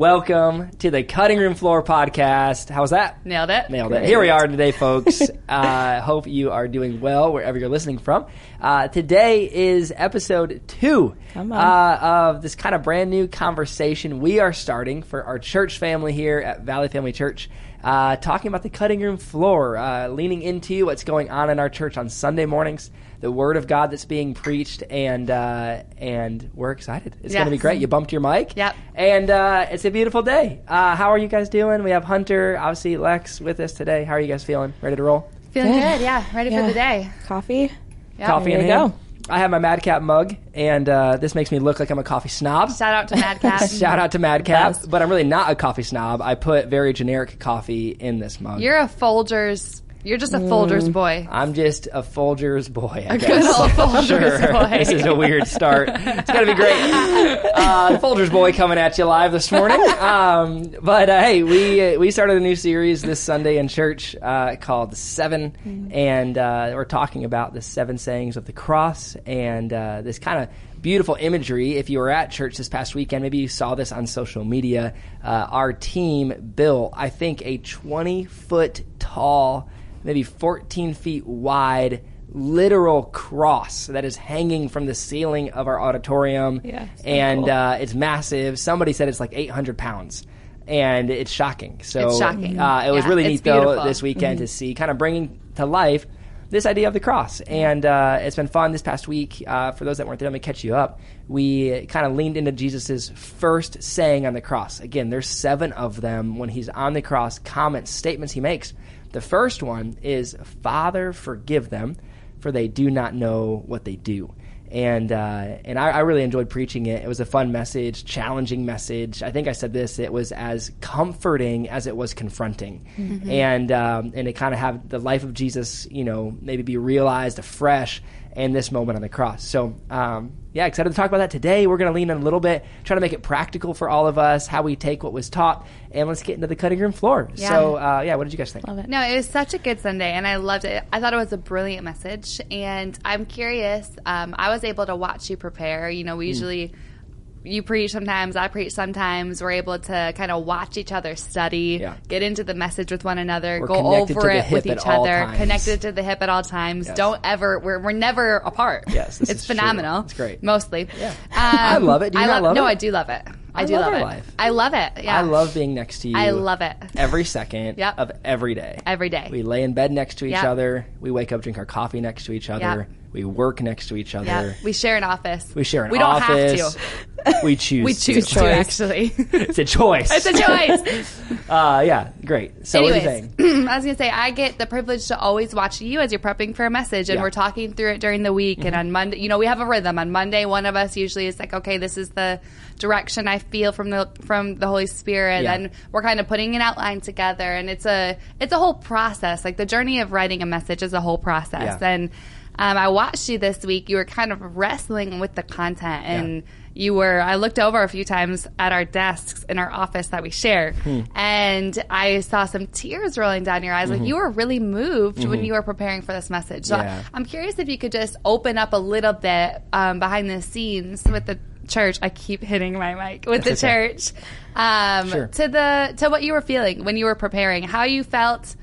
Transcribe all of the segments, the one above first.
Welcome to the Cutting Room Floor podcast. How's that? Nailed it. Nailed it. Here we are today, folks. uh, hope you are doing well wherever you're listening from. Uh, today is episode two uh, of this kind of brand new conversation we are starting for our church family here at Valley Family Church. Uh, talking about the cutting room floor, uh, leaning into what's going on in our church on Sunday mornings, the Word of God that's being preached, and uh, and we're excited. It's going to be great. You bumped your mic, Yep. and uh, it's a beautiful day. Uh, how are you guys doing? We have Hunter, obviously Lex, with us today. How are you guys feeling? Ready to roll? Feeling Good. good. Yeah. Ready Yeah. for the day. Coffee. Yeah. Coffee in There you hand. go. I have my Madcap mug, and uh, this makes me look like I'm a coffee snob. Shout out to Madcap. Shout out to Madcap, Best. but I'm really not a coffee snob. I put very generic coffee in this mug. You're a Folgers. You're just a Folgers boy. I'm just a Folgers boy. I A guess. good old Folgers Sure. boy. this is a weird start. It's gonna be great. Uh, Folgers boy coming at you live this morning. Um, but uh, hey, we we started a new series this Sunday in church uh, called 7 and uh, we're talking about the seven sayings of the cross and uh, this kind of beautiful imagery. If you were at church this past weekend, maybe you saw this on social media. Uh, our team built, I think, a 20 foot tall, maybe 14 feet wide literal cross that is hanging from the ceiling of our auditorium. Yeah, and cool. uh, it's massive. Somebody said it's like 800 pounds. And it's shocking. So It's shocking. Uh, it was Yeah, really neat though this weekend to see kind of bringing to life this idea of the cross. And uh, it's been fun this past week. Uh, for those that weren't there let me catch you up. We kind of leaned into jesus' first saying on the cross. Again there's seven of them when he's on the cross comments statements he makes the first one is father forgive them for they do not know what they do. And uh, and I, I really enjoyed preaching it. It was a fun message, challenging message. I think I said this. It was as comforting as it was confronting, and um, and it kind of had the life of Jesus, you know, maybe be realized afresh in this moment on the cross. So um, yeah, excited to talk about that today. We're going to lean in a little bit, try to make it practical for all of us, how we take what was taught, and let's get into the cutting room floor. Yeah. So uh, yeah, what did you guys think? Love it. No, it was such a good Sunday, and I loved it. I thought it was a brilliant message, and I'm curious. Um, I was able to watch you prepare. You know, Hmm. we usually you preach sometimes, I preach sometimes. We're able to kind of watch each other study, Yeah. get into the message with one another, We're go over it with each other, connected to the hip at all times. Yes. Don't ever. We're we're never apart. Yes, it's is true. phenomenal. It's great. mostly. Yeah. Um, I love it. Do you I love no, it? I do love it. I, I do love love, it. life. I love it. Yeah. I love being next to you. I love it. every second Yep. of every day. Every day. We lay in bed next to each Yep. other. We wake up, drink our coffee next to each other. Yep. We work next to each other. Yeah, we share an office. We share an office. We don't office. have to. We choose. We choose to. to, actually. It's a choice. it's a choice. Uh, yeah, great. So what do you Anyways. I was gonna say I get the privilege to always watch you as you're prepping for a message, and Yeah. Mm-hmm. we're talking through it during the week. And on Monday, you know, we have a rhythm. On Monday, one of us usually is like, okay, this is the direction I feel from the from the Holy Spirit, Yeah. and we're kind of putting an outline together. And it's a it's a whole process. Like the journey of writing a message is a whole process. Yeah. And um, I watched you this week. You were kind of wrestling with the content and. Yeah. You were. I looked over a few times at our desks in our office that we share, Hmm. and I saw some tears rolling down your eyes. Mm-hmm. Like you were really moved when you were preparing for this message. So Yeah. I'm curious if you could just open up a little bit um, behind the scenes with the church. I keep hitting my mic with the okay. church um, Sure. to the to what you were feeling when you were preparing. How you felt,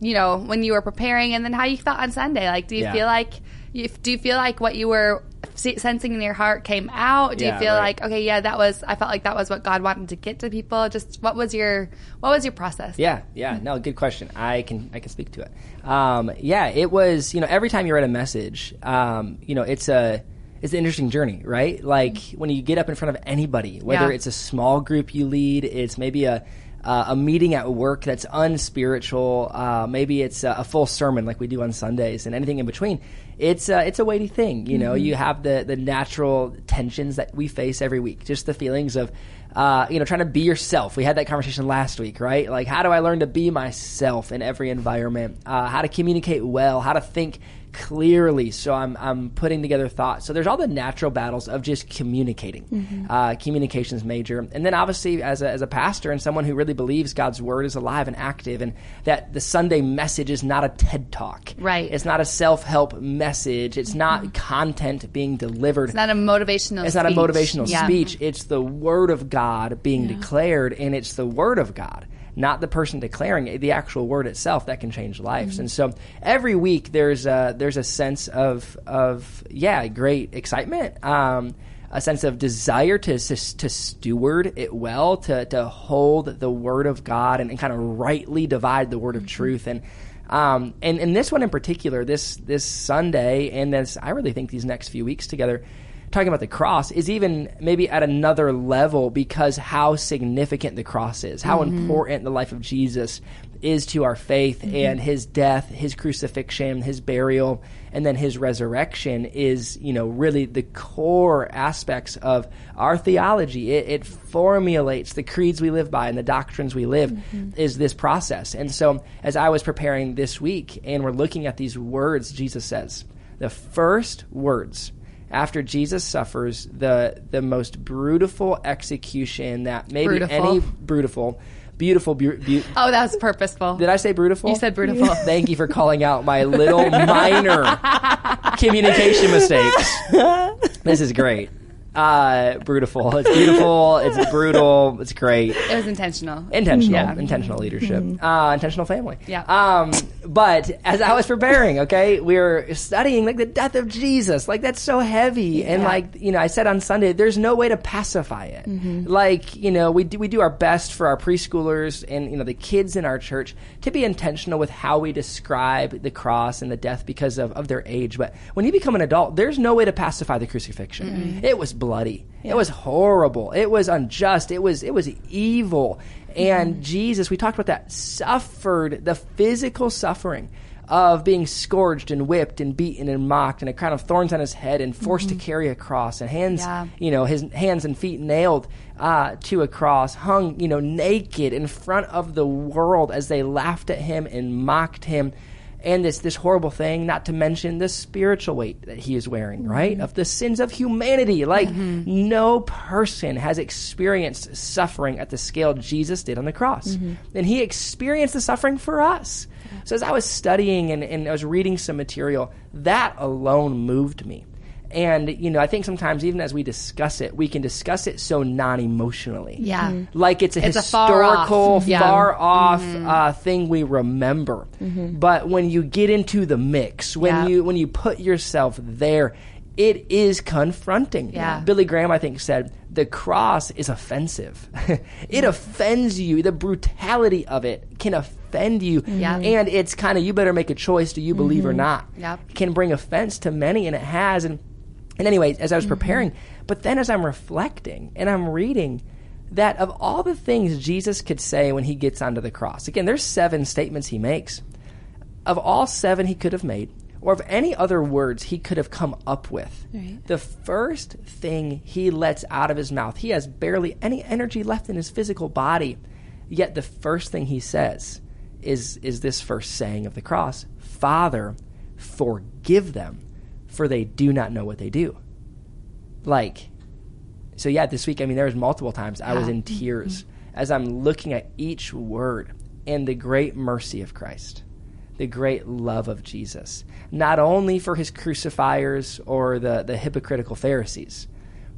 you know, when you were preparing, and then how you felt on Sunday. Like, do you Yeah. feel like you, do you feel like what you were sensing in your heart came out? Do Yeah, you feel right. like okay, yeah, that was I felt like that was what God wanted to get to people? Just what was your what was your process? Yeah, yeah. No, good question. I can I can speak to it. Um, yeah, it was. You know, every time you write a message, um, you know, it's a it's an interesting journey, right? Like when you get up in front of anybody, whether Yeah. it's a small group you lead, it's maybe a uh, a meeting at work that's unspiritual. Uh, maybe it's a, a full sermon like we do on Sundays, and anything in between. It's uh, it's a weighty thing. You know, you have the the natural tensions that we face every week. Just the feelings of. Uh, you know, trying to be yourself. We had that conversation last week, right? Like, how do I learn to be myself in every environment? Uh, how to communicate well? How to think clearly. So I'm I'm putting together thoughts. So there's all the natural battles of just communicating. Mm-hmm. Uh, communications major, and then obviously as a, as a pastor and someone who really believes God's word is alive and active, and that the Sunday message is not a TED talk. Right. It's not a self help message. It's not content being delivered. It's not a motivational. It's not a motivational Yeah. speech. It's the word of God being declared, and it's the word of God, not the person declaring it. The actual word itself that can change lives. Mm-hmm. And so every week there's a, there's a sense of of yeah, great excitement. Um, a sense of desire to, to to steward it well, to to hold the word of God and, and kind of rightly divide the word Mm-hmm. of truth. And um, and and this one in particular, this this Sunday, and this I really think these next few weeks together, talking about the cross is even maybe at another level because how significant the cross is, how mm-hmm. important the life of Jesus is to our faith, mm-hmm. and his death, his crucifixion, his burial, and then his resurrection is you know really the core aspects of our theology. It, it formulates the creeds we live by and the doctrines we live. Mm-hmm. Is this process? And so as I was preparing this week, and we're looking at these words Jesus says, the first words after Jesus suffers the the most brutal execution that maybe Brutiful. any brutal, beautiful, beau- beau- Oh, that was purposeful. did I say brutiful? You said brutiful. Thank you for calling out my little minor communication mistakes. This is great. Uh, brutiful. It's beautiful. It's brutal. It's great. it was intentional. Intentional, Yeah. intentional leadership, uh, intentional family. Yeah. Um, but as I was preparing, okay, we were studying like the death of Jesus. Like that's so heavy, and Yeah. like you know, I said on Sunday, there's no way to pacify it. Like you know, we do, we do our best for our preschoolers and you know the kids in our church to be intentional with how we describe the cross and the death because of of their age. But when you become an adult, there's no way to pacify the crucifixion. It was bloody. It was horrible. It was unjust. It was it was evil. And Jesus, we talked about that, suffered the physical suffering of being scourged and whipped and beaten and mocked and a crown of thorns on his head and forced to carry a cross and hands, Yeah. you know, his hands and feet nailed uh, to a cross, hung, you know, naked in front of the world as they laughed at him and mocked him and this this horrible thing, not to mention the spiritual weight that he is wearing, mm-hmm. right? Of the sins of humanity. Like mm-hmm. no person has experienced suffering at the scale Jesus did on the cross. Mm-hmm. And he experienced the suffering for us. So as I was studying and, and I was reading some material, that alone moved me. And you know, I think sometimes even as we discuss it, we can discuss it so non-emotionally. Yeah. Mhm. like it's a It's a far off. historical, Yeah. far off Mm-hmm. uh, thing we remember. But when you get into the mix, when Yeah. you when you put yourself there, it is confronting. Yeah. Billy Graham, I think, said the cross is offensive. it offends you. The brutality of it can offend you. Yeah. And it's kind of you better make a choice. Do you believe or not? Yep. Can bring offense to many, and it has. And and anyway, as I was mm-hmm. preparing, but then as I'm reflecting and I'm reading that of all the things Jesus could say when he gets onto the cross, again, there's seven statements he makes. Of all seven he could have made, or of any other words he could have come up with, Right. the first thing he lets out of his mouth, he has barely any energy left in his physical body, yet the first thing he says is is this first saying of the cross, Father, forgive them, for they do not know what they do. Like, so yeah, this week, I mean, there was multiple times I was in ah. tears as I'm looking at each word and the great mercy of Christ, the great love of Jesus, not only for his crucifiers or the, the hypocritical Pharisees,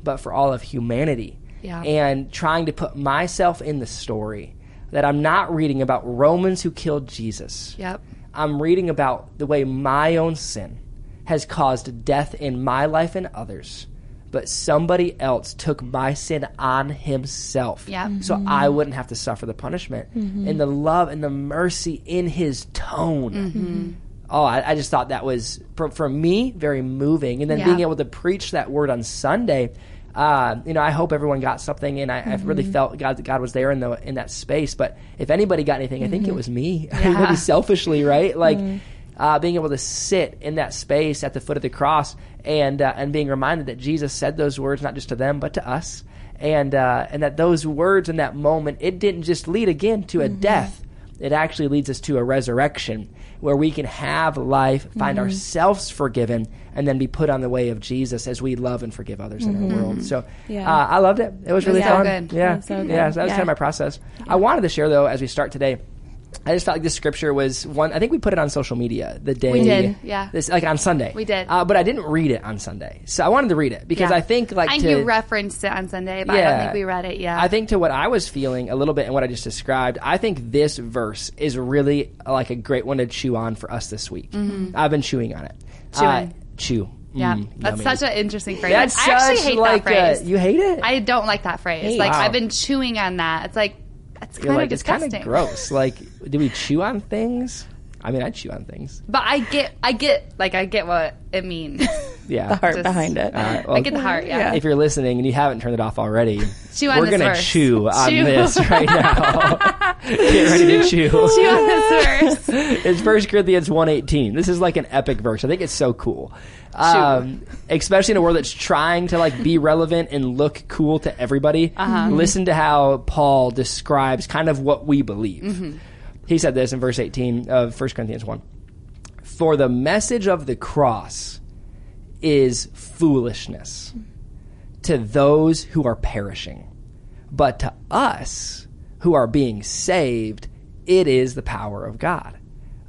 but for all of humanity. Yeah. And trying to put myself in the story that I'm not reading about Romans who killed Jesus. Yep. I'm reading about the way my own sin has caused death in my life and others, but somebody else took my sin on himself. Yeah. So mm-hmm. I wouldn't have to suffer the punishment. Mm-hmm. And the love and the mercy in his tone. Mm-hmm. Oh, I, I just thought that was, for, for me, very moving. And then Yeah. being able to preach that word on Sunday. Uh, you know, I hope everyone got something, and I, I really felt God God was there in the in that space. But if anybody got anything, I think it was me. Maybe selfishly, right? Like uh, being able to sit in that space at the foot of the cross, and uh, and being reminded that Jesus said those words not just to them but to us, and uh, and that those words in that moment it didn't just lead again to a death. it actually leads us to a resurrection where we can have life, find Mm-hmm. ourselves forgiven, and then be put on the way of Jesus as we love and forgive others in our world. So Yeah. uh, I loved it. It was really Mm-hmm. so fun. good. Yeah, so good. yeah. So that was Yeah. kind of my process. I wanted to share though as we start today. I just felt like this scripture was one. I think we put it on social media the day We did, yeah. This like on Sunday. We did. uh, but I didn't read it on Sunday, so I wanted to read it because Yeah. I think like I think to, you referenced it on Sunday, but I don't think we read it yet. I think to what I was feeling a little bit and what I just described, I think this verse is really like a great one to chew on for us this week. I've been chewing on it. Mm-hmm. Chewing. Uh, chew. yeah, Mm, that's yummy. such an interesting phrase. That's I actually hate like, that phrase. uh, you hate it? I don't like that phrase. like Wow. I've been chewing on that. It's like it's You're kind like of it's kind of gross. Like, do we chew on things? I mean, I chew on things. But I get, I get, like I get what it means. Yeah. The heart Just- behind it. Uh, All right, well, I get the heart. Yeah. If you're listening and you haven't turned it off already, Chew on we're gonna verse. chew on Chew. this right now. Get ready to chew. Chew on this verse. it's First Corinthians one eighteen. This is like an epic verse. I think it's so cool, um, especially in a world that's trying to like be relevant and look cool to everybody. Uh-huh. Listen to how Paul describes kind of what we believe. Mm-hmm. He said this in verse eighteen of First Corinthians one. For the message of the cross is foolishness to those who are perishing, but to us who are being saved, it is the power of God.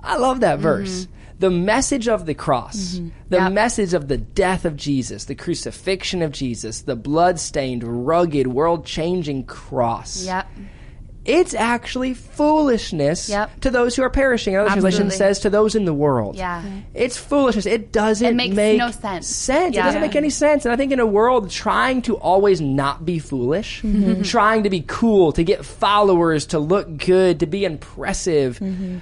I love that verse. The message of the cross, mm-hmm. the Yep. message of the death of Jesus, the crucifixion of Jesus, the blood stained, rugged, world changing cross. Yep. It's actually foolishness Yep. to those who are perishing. Another translation says to those in the world. Yeah. Mm-hmm. It's foolishness. It doesn't It makes make no sense. sense. It doesn't make any sense. And I think in a world trying to always not be foolish, mm-hmm. Mm-hmm. trying to be cool, to get followers, to look good, to be impressive,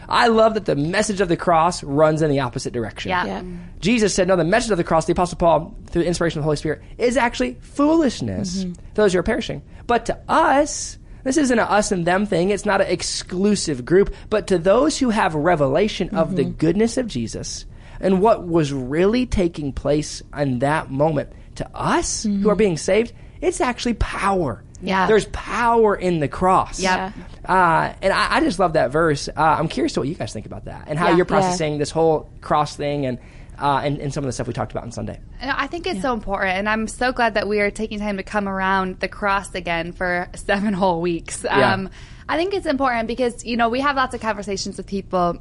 I love that the message of the cross runs in the opposite direction. Yeah. Yeah. Jesus said, no, the message of the cross, the Apostle Paul, through the inspiration of the Holy Spirit, is actually foolishness to those who are perishing. But to us, this isn't a us and them thing. It's not an exclusive group. But to those who have revelation of the goodness of Jesus and what was really taking place in that moment, to us who are being saved, it's actually power. Yeah. There's power in the cross. Yep. Uh, and I, I just love that verse. Uh, I'm curious to what you guys think about that and how Yeah. you're Yeah. processing this whole cross thing and, uh, and and some of the stuff we talked about on Sunday. And I think it's so important, and I'm so glad that we are taking time to come around the cross again for seven whole weeks. Yeah. Um, I think it's important because you know we have lots of conversations with people,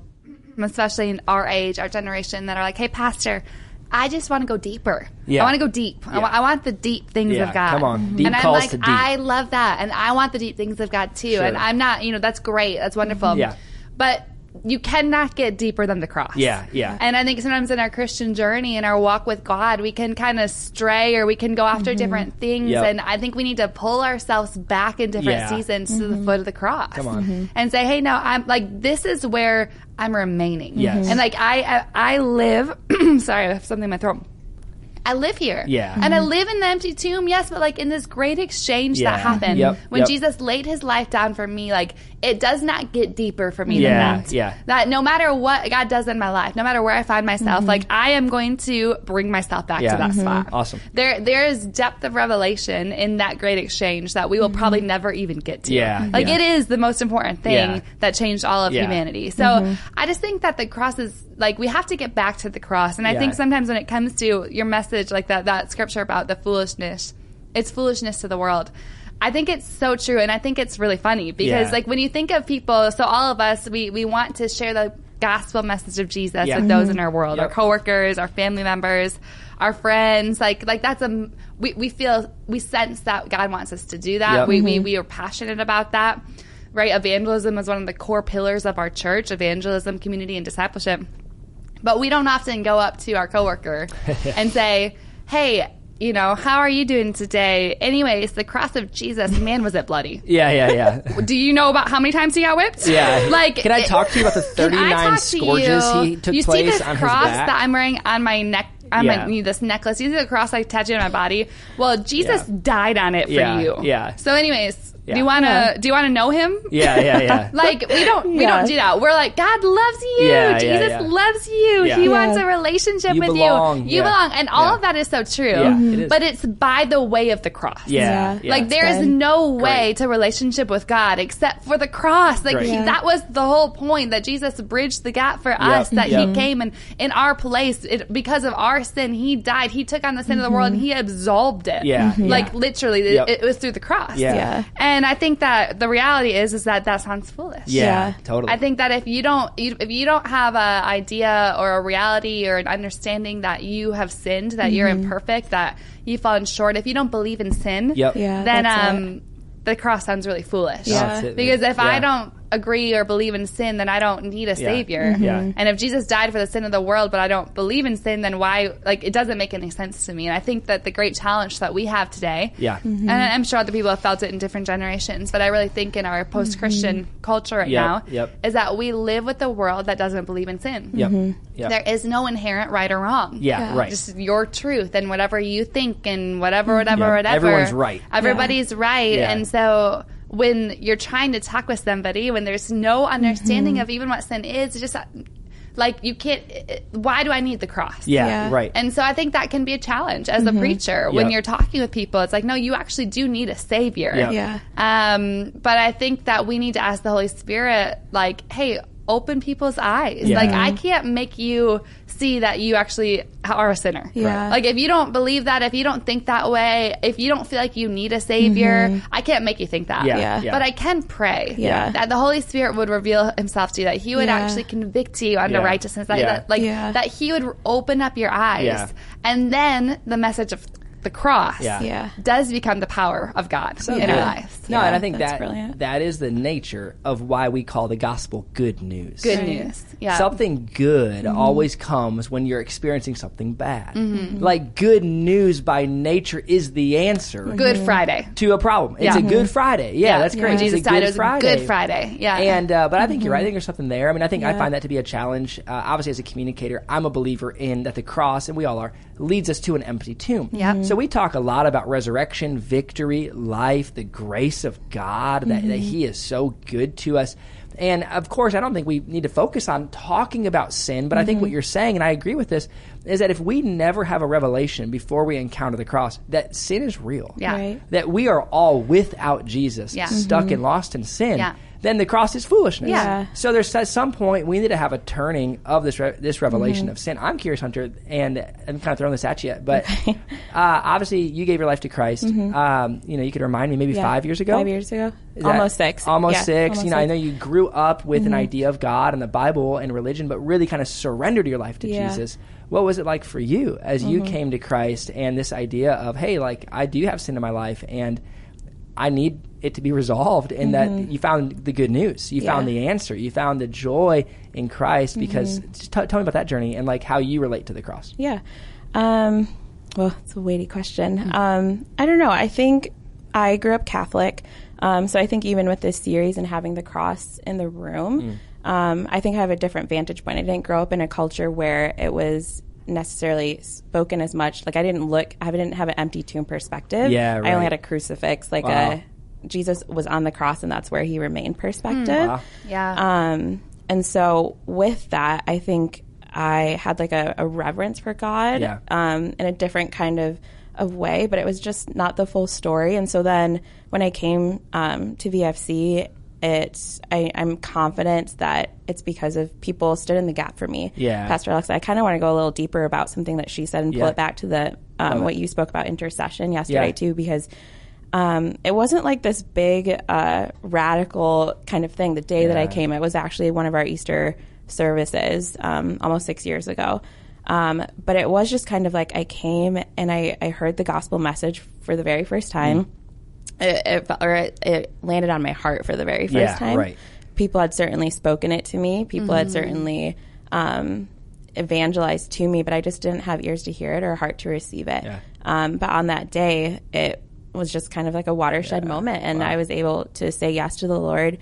especially in our age, our generation, that are like, "Hey, Pastor." I just want to go deeper. Yeah. I want to go deep. I, Yeah. wa- I want the deep things Yeah, of God. come on. Deep and I'm like, to deep. I love that, and I want the deep things of God too. Sure. And I'm not, you know, that's great. That's wonderful. Yeah. But you cannot get deeper than the cross. Yeah, yeah. And I think sometimes in our Christian journey, in our walk with God, we can kind of stray or we can go after different things. Mm-hmm. Yep. And I think we need to pull ourselves back in different Yeah. seasons to the foot of the cross. Come on. Mhm. And say, hey, no, I'm like, this is where I'm remaining. Yes. And like, I, I, I live, sorry, I have something in my throat. I live here. Yeah. And I live in the empty tomb, yes, but like in this great exchange Yeah. that happened Yep, when yep. Jesus laid his life down for me, like it does not get deeper for me Yeah, than that. yeah. That no matter what God does in my life, no matter where I find myself, mm-hmm. like I am going to bring myself back Yeah. to that Mhm. spot. Mm-hmm. Awesome. There there is depth of revelation in that great exchange that we will mm-hmm. probably never even get to. Yeah, Like yeah. it is the most important thing that changed all of humanity. So I just think that the cross is like we have to get back to the cross. And I think sometimes when it comes to your message like that that scripture about the foolishness, it's foolishness to the world. I think it's so true and I think it's really funny because Yeah. like when you think of people, so all of us we we want to share the gospel message of Jesus Yeah. with those in mm-hmm. our world, our Yep. coworkers, our family members, our friends. Like like that's a we, we feel we sense that God wants us to do that. Yep. We, we mm-hmm. we are passionate about that. Right? Evangelism is one of the core pillars of our church, evangelism, community, and discipleship. But we don't often go up to our coworker and say, "Hey, you know, how are you doing today?" Anyways, the cross of Jesus, man, was it bloody? Yeah, yeah, yeah. Do you know about how many times he got whipped? Yeah. Like, Can I talk to you about the can I 39 talk to scourges you? he took you place see this on his cross that I'm wearing on my neck? On Yeah. my this necklace, you see the cross I tattooed on my body. Well, Jesus Yeah. died on it for Yeah, you. yeah. So, anyways, Yeah. Do you want to Yeah. do you want to know him? Yeah, yeah, yeah. Like we don't we Yeah. don't do that. We're like God loves you. Yeah, yeah, Jesus yeah. loves you. Yeah. He Yeah. wants a relationship You with belong, you. You yeah. belong, and all Yeah. of that is so true. Yeah, it is. But it's by the way of the cross. yeah, Yeah. yeah. like there is no way Great. to relationship with God except for the cross. Like he, Yeah. that was the whole point that Jesus bridged the gap for us. That Yep. he came and in our place it, because of our sin, he died. He took on the sin of the world and mm-hmm. he absolved it. Yeah. Like literally, it- Yep. it, was through the cross. Yeah. Yeah. And I think that the reality is is that that sounds foolish. yeah, Yeah. totally. I think that if you don't, you- if you don't have a idea or a reality or an understanding that you have sinned, that you're imperfect, that you've fallen short, if you don't believe in sin, Yep. Yeah. then um, the cross sounds really foolish. Yeah. That's it, Because man. if I don't agree or believe in sin, then I don't need a savior. Mm-hmm. Yeah. And if Jesus died for the sin of the world, but I don't believe in sin, then why? Like, it doesn't make any sense to me. And I think that the great challenge that we have today, Yeah. Mm-hmm. and I'm sure other people have felt it in different generations, but I really think in our post-Christian culture right Yep, now, yep. is that we live with a world that doesn't believe in sin. Yep. Mm-hmm. Yep. There is no inherent right or wrong. yeah, Yeah. right. Just your truth and whatever you think and whatever, whatever, Yeah. whatever. Everyone's right. Everybody's right. Yeah. And so when you're trying to talk with somebody, when there's no understanding of even what sin is, it's just uh, like you can't. Why do I need the cross? yeah, Yeah. right. And so I think that can be a challenge as a preacher when you're talking with people. It's like, no, you actually do need a savior. Yeah. Yeah. Um, but I think that we need to ask the Holy Spirit, like, hey, open people's eyes. Yeah. Like, I can't make you see that you actually are a sinner. Yeah. Like, if you don't believe that, if you don't think that way, if you don't feel like you need a savior, mm-hmm. I can't make you think that. Yeah, Yeah. yeah. But I can pray Yeah. that the Holy Spirit would reveal himself to you, that he would Yeah. actually convict you unto Yeah. righteousness, that, Yeah. that like Yeah. that he would open up your eyes. Yeah. And then the message of the cross Yeah. Yeah. does become the power of God in good. our lives. No, Yeah, and I think that's that brilliant. that is the nature of why we call the gospel good news. Good Right. news. Yeah. Something good Mm-hmm. always comes when you're experiencing something bad. Like good news by nature is the answer Good Friday. to a problem. It's Yeah. a Good Friday. Yeah, that's great. When It's Jesus a died, Good it was Friday. a Good Friday. Yeah. And uh, but I think you're right. I think there's something there. I mean, I think I find that to be a challenge. Uh, obviously, as a communicator, I'm a believer in that the cross, and we all are, leads us to an empty tomb. Yep. So we talk a lot about resurrection, victory, life, the grace of God that, that mm-hmm. He is so good to us. And of course, I don't think we need to focus on talking about sin, but I think what mm-hmm. you're saying, and I agree with this, is that if we never have a revelation before we encounter the cross, that sin is real. Yeah. Right. That we are all without Jesus, Yeah. stuck mm-hmm. and lost in sin Yeah. Then the cross is foolishness. Yeah. So there's at some point we need to have a turning of this re- this revelation Mm-hmm. of sin. I'm curious, Hunter, and I'm kind of throwing this at you, but uh, obviously you gave your life to Christ. Um, you know, you could remind me maybe Mm-hmm. Yeah. five years ago. Five years ago. Almost six. Almost Yeah, six. almost you know, I six. Mm-hmm. know you grew up with an idea of God and the Bible and religion, but really kind of surrendered your life to Yeah. Mm-hmm. Jesus. What was it like for you as you came to Christ and this idea of, hey, like I do have sin in my life and I need it to be resolved, and that you found the good news. You found Mm-hmm. The answer. You found the joy in Christ. Because Mm-hmm. just t- tell me about that journey and like how you relate to the cross. Yeah. Um, well, it's a weighty question. Um, I don't know. I think I grew up Catholic. Um, so I think even with this series and having the cross in the room, um, I think I have a different vantage point. I didn't grow up in a culture where it was necessarily spoken as much. Like I didn't look, I didn't have an empty tomb perspective. Yeah, I only had a crucifix, like Wow. a Jesus was on the cross and that's where he remained perspective. Wow. yeah. Um, and so with that, I think I had like a, a reverence for God Yeah. um, in a different kind of, of way, but it was just not the full story. And so then when I came um, to VFC, it's I, I'm confident that it's because of people stood in the gap for me. Yeah. Pastor Alexa, I kind of want to go a little deeper about something that she said and pull Yeah. it back to the um, what you spoke about intercession yesterday Yeah. too, because um, it wasn't like this big uh, radical kind of thing. The day that I came, it was actually one of our Easter services um, almost six years ago. Um, but it was just kind of like I came and I, I heard the gospel message for the very first time. It, it, or it, it landed on my heart for the very first Yeah, time. right. People had certainly spoken it to me. People had certainly um, evangelized to me, but I just didn't have ears to hear it or a heart to receive it. Yeah. Um, but on that day, it was just kind of like a watershed moment, and I was able to say yes to the Lord,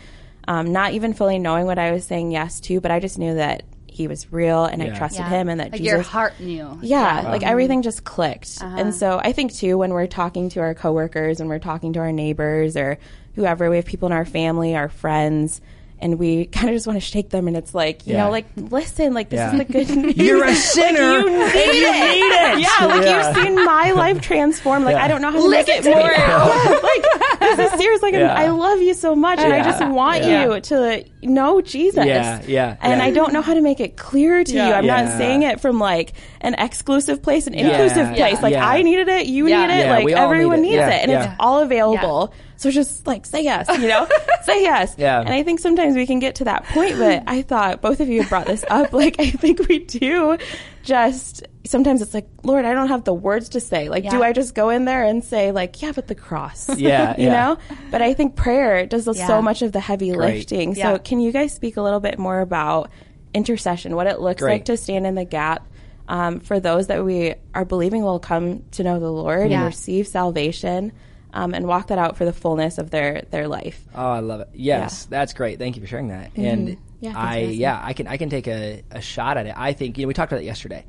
um, not even fully knowing what I was saying yes to, but I just knew that he was real and I Yeah. trusted Yeah. him and that like Jesus your heart knew. yeah, like everything just clicked. Uh-huh. And so I think too when we're talking to our coworkers and we're talking to our neighbors or whoever, we have people in our family, our friends, and we kind of just want to shake them and it's like, you Yeah. know, like listen, like this Yeah. is the good news. You're a sinner. you need and you it. need it. Yeah, like Yeah. you've seen my life transform. Like Yeah. I don't know how to make it more. me. Yeah, like this is serious. Like Yeah. I love you so much, and I just want Yeah. you to know Jesus. Yeah, yeah, And yeah. I don't know how to make it clear to Yeah. you. I'm Yeah. not saying it from like an exclusive place, an Yeah. inclusive place. Like Yeah. I needed it, you Yeah. need it, Yeah, like we all need everyone it. needs Yeah, it, and yeah. it's all available. So just like say yes, you know, say yes. Yeah. And I think sometimes we can get to that point, but I thought both of you brought this up. Like I think we do. Just sometimes it's like, Lord, I don't have the words to say. Like, do I just go in there and say like, yeah, but the cross, Yeah, you yeah. know? But I think prayer does Yeah. so much of the heavy Great. lifting. Yeah. So can you guys speak a little bit more about intercession, what it looks Great. like to stand in the gap um, for those that we are believing will come to know the Lord Yeah. and receive salvation um, and walk that out for the fullness of their, their life? Oh, I love it. Yes, that's great. Thank you for sharing that. And Mm-hmm. Yeah, I, for yeah, I can, I can take a, a shot at it. I think, you know, we talked about it yesterday.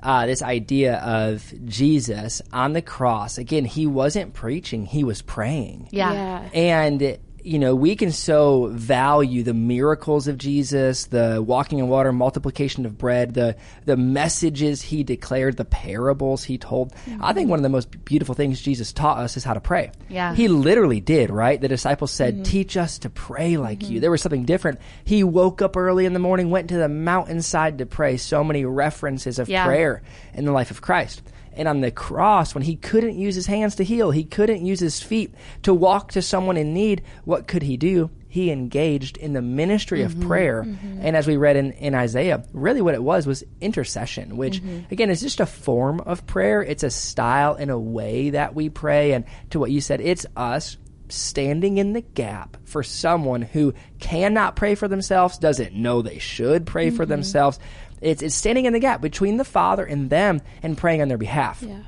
Uh, this idea of Jesus on the cross. Again, he wasn't preaching; he was praying. Yeah. And you know, we can so value the miracles of Jesus, the walking in water, multiplication of bread, the the messages he declared, the parables he told. I think one of the most beautiful things Jesus taught us is how to pray. Yeah. He literally did, right? The disciples said, mm-hmm. "Teach us to pray like you." Mm-hmm. There was something different. He woke up early in the morning, went to the mountainside to pray. So many references of Yeah. prayer in the life of Christ. And on the cross, when he couldn't use his hands to heal, he couldn't use his feet to walk to someone in need, what could he do? He engaged in the ministry of mm-hmm. prayer. Mm-hmm. And as we read in, in Isaiah, really what it was was intercession, which mm-hmm. again is just a form of prayer. It's a style and a way that we pray. And to what you said, it's us standing in the gap for someone who cannot pray for themselves, doesn't know they should pray for themselves. It's, it's standing in the gap between the Father and them and praying on their behalf. Yeah.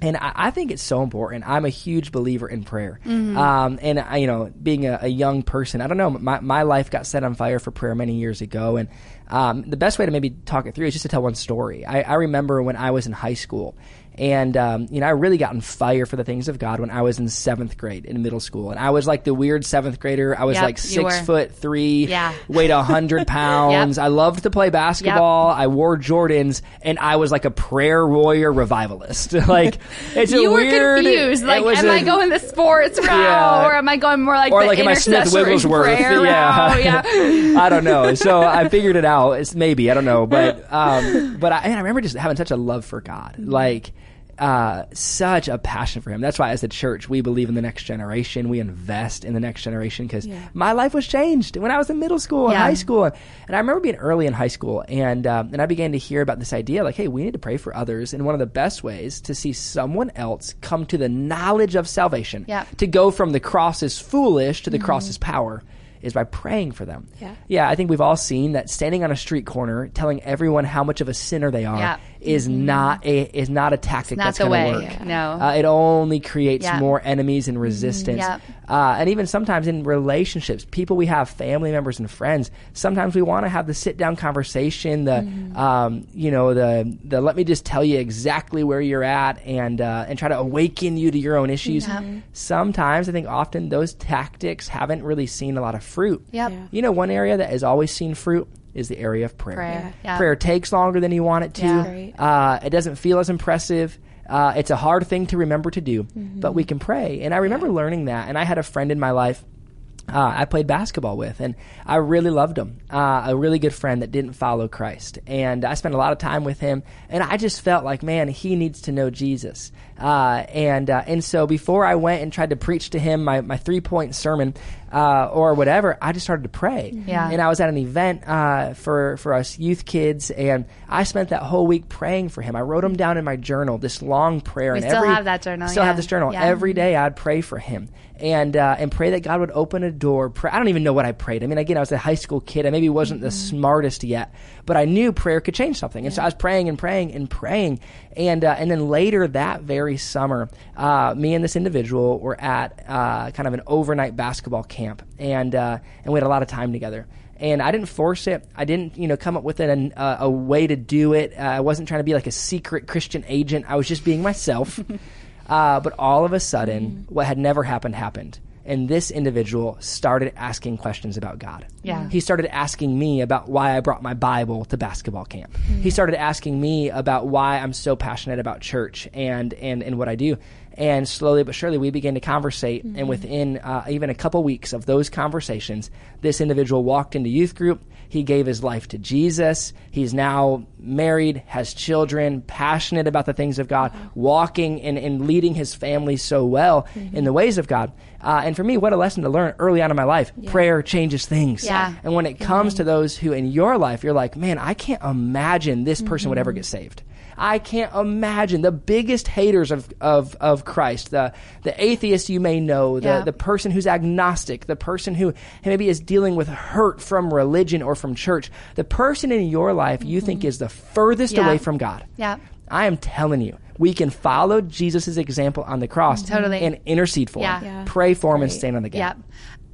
And I, I think it's so important. I'm a huge believer in prayer. Um, and I, you know, being a, a young person, I don't know, my, my life got set on fire for prayer many years ago. And um, the best way to maybe talk it through is just to tell one story. I, I remember when I was in high school. And um, you know, I really got on fire for the things of God when I was in seventh grade in middle school, and I was like the weird seventh grader. I was Yep, like six foot three, Yeah. weighed a hundred pounds. I loved to play basketball. I wore Jordans, and I was like a prayer warrior revivalist. like it's a You were weird. confused. Like, am I I going the sports route, Yeah. or am I going more like or the like am I Smith Wigglesworth? yeah, route? Yeah. I don't know. So I figured it out. It's maybe I don't know, but um, but I, and I remember just having such a love for God, like uh, such a passion for Him. That's why, as a church, we believe in the next generation. We invest in the next generation because my life was changed when I was in middle school and Yeah. high school, and, and I remember being early in high school, and um, and I began to hear about this idea, like, hey, we need to pray for others, and one of the best ways to see someone else come to the knowledge of salvation, Yeah. Mm-hmm. to go from the cross is foolish to the cross is power is by praying for them. Yeah. Yeah, I think we've all seen that standing on a street corner telling everyone how much of a sinner they are Yeah. Is not a is not a tactic Not that's going to way. work. No. Uh, it only creates Yeah. more enemies and resistance. Yep. Uh, and even sometimes in relationships, people we have, family members and friends, sometimes we want to have the sit down conversation, the, Mm-hmm. um, you know, the, the let me just tell you exactly where you're at and, uh, and try to awaken you to your own issues. Sometimes, I think often those tactics haven't really seen a lot of fruit. Yep. Yeah. You know, one area that has always seen fruit is the area of prayer. Prayer. Yeah. Prayer takes longer than you want it to. Yeah. Uh, it doesn't feel as impressive. Uh, it's a hard thing to remember to do, but we can pray. And I remember learning that. And I had a friend in my life uh, I played basketball with, and I really loved him. Uh, a really good friend that didn't follow Christ, and I spent a lot of time with him. And I just felt like, man, he needs to know Jesus. Uh, and uh, and so before I went and tried to preach to him my, my three point sermon uh, or whatever, I just started to pray. Yeah. And I was at an event uh, for for us youth kids, and I spent that whole week praying for him. I wrote him down in my journal, this long prayer. We and still every, have that journal, Still have this journal. Yeah. Every day I'd pray for him and uh, and pray that God would open a door. Pray, I don't even know what I prayed. I mean, again, I was a high school kid. I maybe wasn't the Mm-hmm. smartest yet, but I knew prayer could change something. And so I was praying and praying and praying. And uh, and then later that very summer, uh, me and this individual were at uh, kind of an overnight basketball camp, and uh, and we had a lot of time together. And I didn't force it. I didn't, you know, come up with an, uh, a way to do it. Uh, I wasn't trying to be like a secret Christian agent. I was just being myself. uh, but all of a sudden, what had never happened happened. And this individual started asking questions about God. Yeah. He started asking me about why I brought my Bible to basketball camp. Mm-hmm. He started asking me about why I'm so passionate about church and, and, and what I do. And slowly but surely, we began to conversate. Mm-hmm. And within uh, even a couple weeks of those conversations, this individual walked into youth group. He gave his life to Jesus. He's now married, has children, passionate about the things of God, walking and, and leading his family so well Mm-hmm. in the ways of God. Uh, and for me, what a lesson to learn early on in my life. Prayer changes things. Yeah. And when it comes to those who in your life, you're like, man, I can't imagine this person would ever get saved. I can't imagine the biggest haters of, of, of Christ, the, the atheist you may know, the, Yeah. the person who's agnostic, the person who maybe is dealing with hurt from religion or from church, the person in your life you think mm-hmm. is the furthest Yeah. away from God. Yeah. I am telling you, we can follow Jesus' example on the cross mm-hmm. Totally. and intercede for Yeah. him, Yeah. pray for him, and stand on the gap. Yep.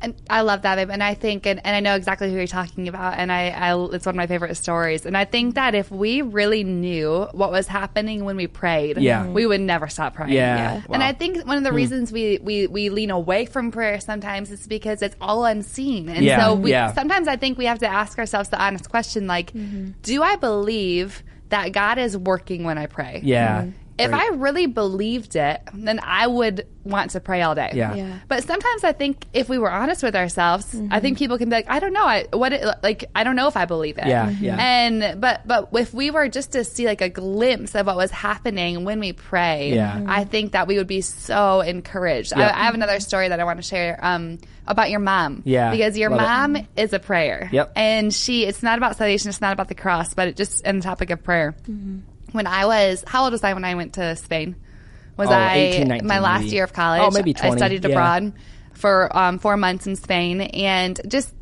And I love that, babe. And I think, and, and I know exactly who you're talking about. And I, I, it's one of my favorite stories. And I think that if we really knew what was happening when we prayed, Yeah. Mm-hmm. we would never stop praying. Yeah. Yeah. And I think one of the Hmm. reasons we, we, we lean away from prayer sometimes is because it's all unseen. And Yeah. so we, Yeah. sometimes I think we have to ask ourselves the honest question, like, mm-hmm. do I believe that God is working when I pray? Yeah. Mm-hmm. If Great. I really believed it, then I would want to pray all day. Yeah. Yeah. But sometimes I think if we were honest with ourselves, I think people can be like, I don't know, I what it, like I don't know if I believe it. Yeah, Mhm. yeah. And but but if we were just to see like a glimpse of what was happening when we pray, Yeah. Mhm. I think that we would be so encouraged. Yeah. I, I have another story that I want to share um, about your mom. Yeah, because your love mom is a prayer. Yep. And she, it's not about salvation, it's not about the cross, but it just in the topic of prayer. When I was, how old was I when I went to Spain? Was Oh, I 18, 19 my last maybe. year of college? Oh, maybe I 20, studied yeah. abroad for um, four months in Spain, and just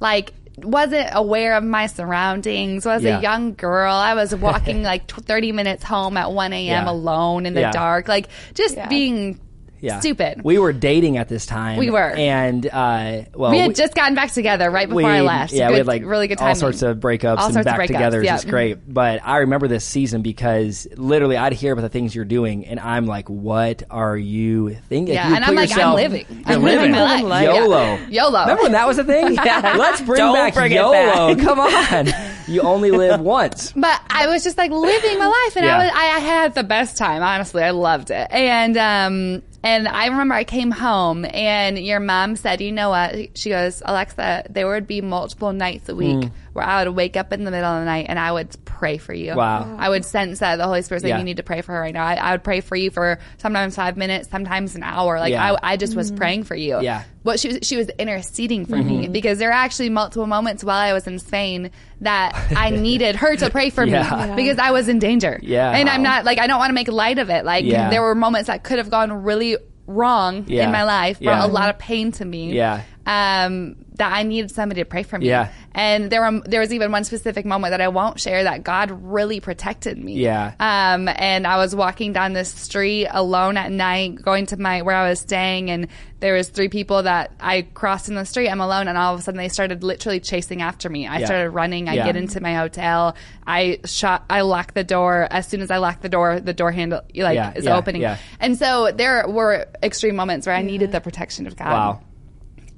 like wasn't aware of my surroundings. Was Yeah. a young girl. I was walking like tw- thirty minutes home at one a.m. Yeah. alone in the Yeah. dark, like just Yeah. being Yeah. stupid. We were dating at this time. We were. And, uh, well, we had just gotten back together right before I left. Yeah, Good- we had like really good all sorts of breakups All and sorts of back breakups, together. yeah. It's great. But I remember this season because literally I'd hear about the things you're doing, and I'm like, "What are you thinking?" Yeah, You and I'm like, I'm living. You're I'm living life. YOLO. Yeah. YOLO. Remember when that was a thing? Yeah. Let's bring Don't back bring YOLO. back. Come on, you only live once. But I was just like living my life, and Yeah. I was I, I had the best time. Honestly, I loved it. And um and I remember I came home, and your mom said, "You know what?" She goes, "Alexa, there would be multiple nights a week Mm. Where I would wake up in the middle of the night and I would pray for you. Wow. I would sense that the Holy Spirit saying Yeah. you need to pray for her right now. I, I would pray for you for sometimes five minutes, sometimes an hour. Like Yeah. I, I just was mm-hmm. praying for you. Yeah. What she was, she was interceding for me mm-hmm. because there are actually multiple moments while I was in Spain that I needed her to pray for Yeah. me Yeah. because I was in danger. Yeah. And I'm not like I don't want to make light of it. Like Yeah. there were moments that could have gone really wrong Yeah. in my life, brought Yeah. a lot of pain to me. Yeah. Um, that I needed somebody to pray for me. Yeah. And there were there was even one specific moment that I won't share that God really protected me. Yeah. Um, and I was walking down this street alone at night, going to my where I was staying, and there was three people that I crossed in the street. I'm alone, and all of a sudden they started literally chasing after me. I Yeah. started running. I Yeah. get into my hotel. I shot. I lock the door. As soon as I lock the door, the door handle like Yeah, is opening. yeah. And so there were extreme moments where I needed the protection of God. Wow.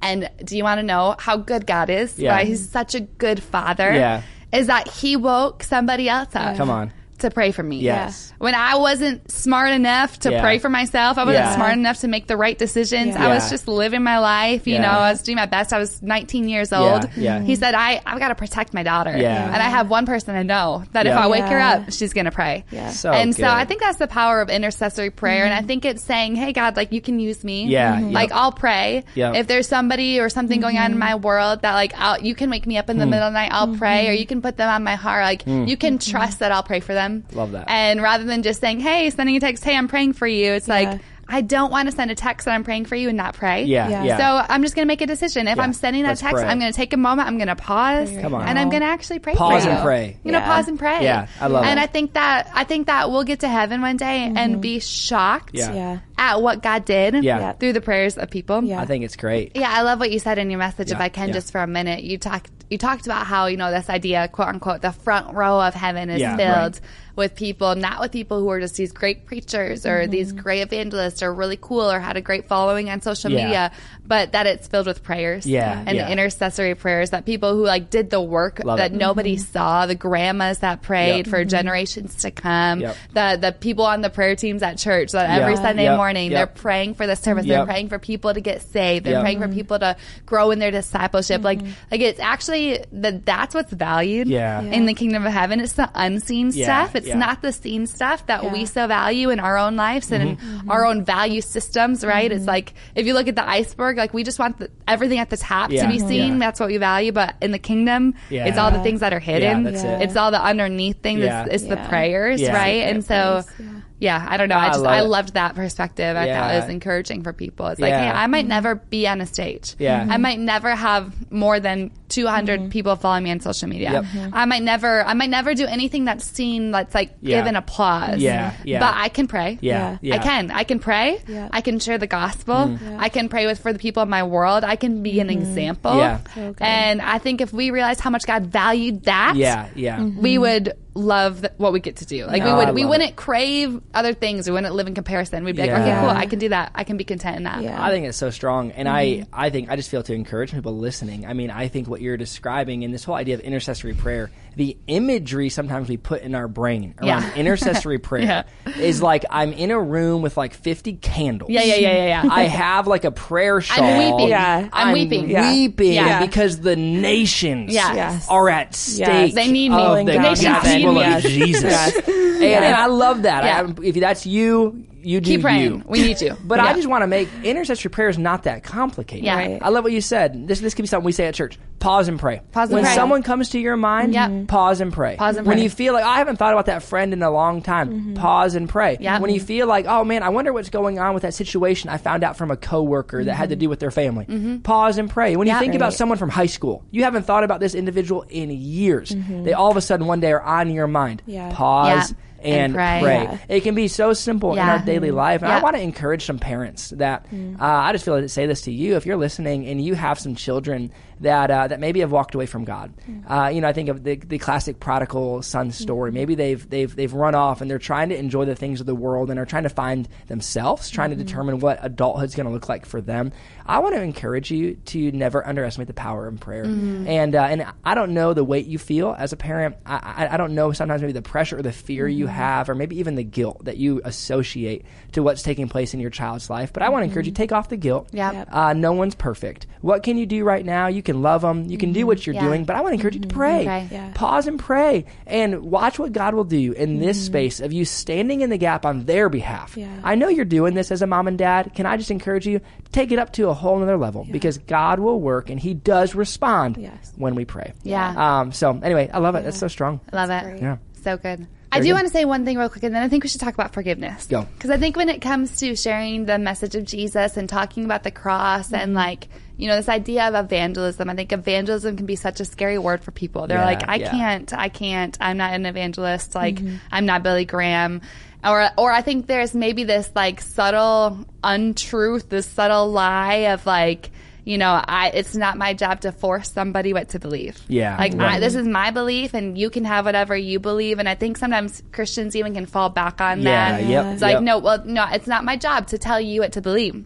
And do you want to know how good God is? Yeah. Why He's such a good Father? Yeah. Is that He woke somebody else up? Come on. To pray for me. Yes. When I wasn't smart enough to Yeah. pray for myself, I wasn't Yeah. smart enough to make the right decisions. Yeah. I was just living my life. You Yeah. know, I was doing my best. I was 19 years old. yeah. He said, I, I've got to protect my daughter. Yeah. And I have one person I know that if I wake her up, she's going to pray. Yeah. So and so. I think that's the power of intercessory prayer. And I mm-hmm. think it's saying, hey, God, like you can use me. Yeah, Mhm. Like yep. I'll pray. Yep. If there's somebody or something going on in mm-hmm. my world that like I'll, you can wake me up in the hmm. middle of the night, I'll pray, or mm-hmm. you can put them on my heart. Like hmm. you can trust that I'll pray for them. Love that. And rather than just saying, hey, sending a text, hey, I'm praying for you, it's Yeah. like, I don't want to send a text that I'm praying for you and not pray. Yeah, Yeah. yeah. So I'm just going to make a decision. If Yeah. I'm sending that Let's text, pray. I'm going to take a moment. I'm going to pause, Come on. and I'm going to actually pray. Pause for and you. pray. You know, pause and pray. Yeah, I love And it. I think that I think that we'll get to heaven one day mm-hmm. and be shocked Yeah. Yeah. at what God did Yeah. Yeah. through the prayers of people. Yeah. I think it's great. Yeah, I love what you said in your message. If I can, yeah. just for a minute, you talked. You talked about how you know this idea, quote unquote, the front row of heaven is Yeah, filled right. With people, not with people who are just these great preachers or these mm-hmm. great evangelists or really cool or had a great following on social Yeah. media, but that it's filled with prayers, Yeah, and yeah. intercessory prayers. That people who like did the work Love that it. nobody mm-hmm. saw, the grandmas that prayed Yep. for mm-hmm. generations to come, Yep. the the people on the prayer teams at church that every Yeah. Sunday Yep. morning they're praying for the service, they're praying for people to get saved, they're praying for people to grow in their discipleship. Like like it's actually that that's what's valued Yeah. in the kingdom of heaven. It's the unseen stuff. It's yeah. not the seen stuff that Yeah. we so value in our own lives and Mm-hmm. our own value systems. Right? It's like if you look at the iceberg, like we just want the, everything at the top Yeah. to be seen. Yeah. That's what we value. But in the kingdom, Yeah. it's all the things that are hidden. Yeah, that's it. It's all the underneath things. Yeah. It's, it's the prayers, Yeah. right? Secret And so. place, yeah. Yeah, I don't know. I I just love I it. loved that perspective. I thought it was encouraging for people. It's like, Yeah. hey, I might never be on a stage. Yeah. I mm-hmm. might never have more than 200 mm-hmm. people following me on social media. Yep. I might never I might never do anything that's seen that's like Yeah. given applause. Yeah, yeah. But I can pray. Yeah, yeah. I can. I can pray. Yeah. I can share the gospel. Mm-hmm. I can pray with for the people of my world. I can be an mm-hmm. example. Yeah. So and I think if we realize how much God valued that, Yeah, yeah. we would love th- what we get to do. Like No, we would, we wouldn't it. crave other things. We wouldn't live in comparison. We'd be like, okay, cool. I can do that. I can be content in that. Yeah. I think it's so strong, and Mm-hmm. I I think I just feel to encourage people listening. I mean, I think what you're describing and this whole idea of intercessory prayer, the imagery sometimes we put in our brain around Yeah. intercessory prayer is like I'm in a room with like 50 candles. Yeah, yeah, yeah, yeah, yeah. I have like a prayer shawl. I'm weeping. Yeah. I'm, weeping. Yeah. weeping Yeah. because the nations Yes. Yes. are at stake. They need me. of the Nations need me. Jesus. Yes. And, and I love that. Yeah. I- if that's you, you do Keep praying. you. We need to. But I just want to make intercessory prayers not that complicated. Yeah. Right. I love what you said. This this could be something we say at church. Pause and pray. Pause and when pray. someone comes to your mind, Yep. Mm-hmm. pause and pray. Pause and pray. When you feel like "Oh, I haven't thought about that friend in a long time, mm-hmm. pause and pray. Yep. When you feel like, oh man, I wonder what's going on with that situation I found out from a coworker that had to mm-hmm. do with their family. Pause and pray. When you Yeah. think about someone from high school, you haven't thought about this individual in years. They all of a sudden one day are on your mind. Yeah. Pause Yeah. And, And pray. pray. Yeah. It can be so simple in our daily life. And I want to encourage some parents that uh, I just feel like to say this to you. If you're listening and you have some children that uh, that maybe have walked away from God, uh, you know, I think of the, the classic prodigal son story. Maybe they've they've they've run off and they're trying to enjoy the things of the world and are trying to find themselves, trying to determine what adulthood's going to look like for them. I want to encourage you to never underestimate the power of prayer. And uh, and I don't know the weight you feel as a parent. I, I I don't know sometimes maybe the pressure or the fear you have, or maybe even the guilt that you associate to what's taking place in your child's life. But I want to encourage you to take off the guilt. Yep. Uh, no one's perfect. What can you do right now? You can love them. You can do what you're Yeah. doing. But I want to encourage you to pray. Pray. Yeah. Pause and pray and watch what God will do in this space of you standing in the gap on their behalf. Yeah. I know you're doing this as a mom and dad. Can I just encourage you to take it up to a whole other level because God will work and He does respond Yes. when we pray. Yeah. Um, so anyway, I love it. That's so strong. I Love it. great. Yeah. So good. I do good. want to say one thing real quick, and then I think we should talk about forgiveness. Go. Because I think when it comes to sharing the message of Jesus and talking about the cross Mm-hmm. and like, you know, this idea of evangelism, I think evangelism can be such a scary word for people. They're Yeah, like, I yeah. can't, I can't, I'm not an evangelist. Like, Mm-hmm. I'm not Billy Graham. Or, or I think there's maybe this like subtle untruth, this subtle lie of like, you know, I, it's not my job to force somebody what to believe. Yeah, Like, I, this is my belief and you can have whatever you believe and i think sometimes christians even can fall back on Yeah, that yep, it's like no well no it's not my job to tell you what to believe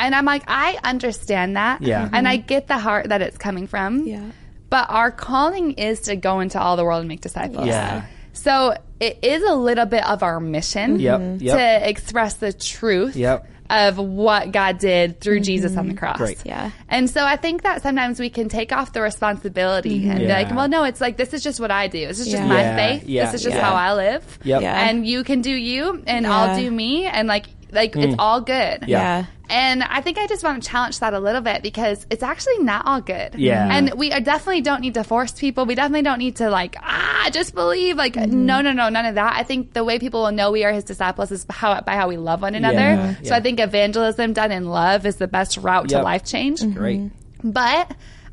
and i'm like i understand that Yeah. and i mm-hmm. get the heart that it's coming from Yeah. but our calling is to go into all the world and make disciples Yeah. so it is a little bit of our mission Yep, mm-hmm. yep. to express the truth Yep. of what God did through mm-hmm. Jesus on the cross. Great. Yeah. And so I think that sometimes we can take off the responsibility and be like, well, no, it's like, this is just what I do. This is just Yeah. my Yeah, faith. yeah, this is just yeah. how I live. Yep. Yeah. And you can do you and Yeah. I'll do me. And like, like it's all good. Mm. Yeah. Yeah. And I think I just want to challenge that a little bit because it's actually not all good. Yeah. And we definitely don't need to force people. We definitely don't need to like, ah, just believe. Like, no, no, no, none of that. I think the way people will know we are his disciples is how, by how we love one another. Yeah. So Yeah. I think evangelism done in love is the best route Yep. to life change. Great. But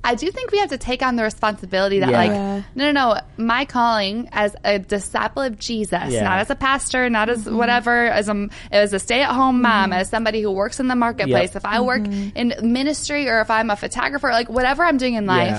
I do think we have to take on the responsibility that, Yeah. like, no, no, no, my calling as a disciple of Jesus, Yeah. not as a pastor, not as Mm-hmm. whatever, as a as a stay at home mom, as somebody who works in the marketplace. Yep. If I work in ministry or if I'm a photographer, like whatever I'm doing in life.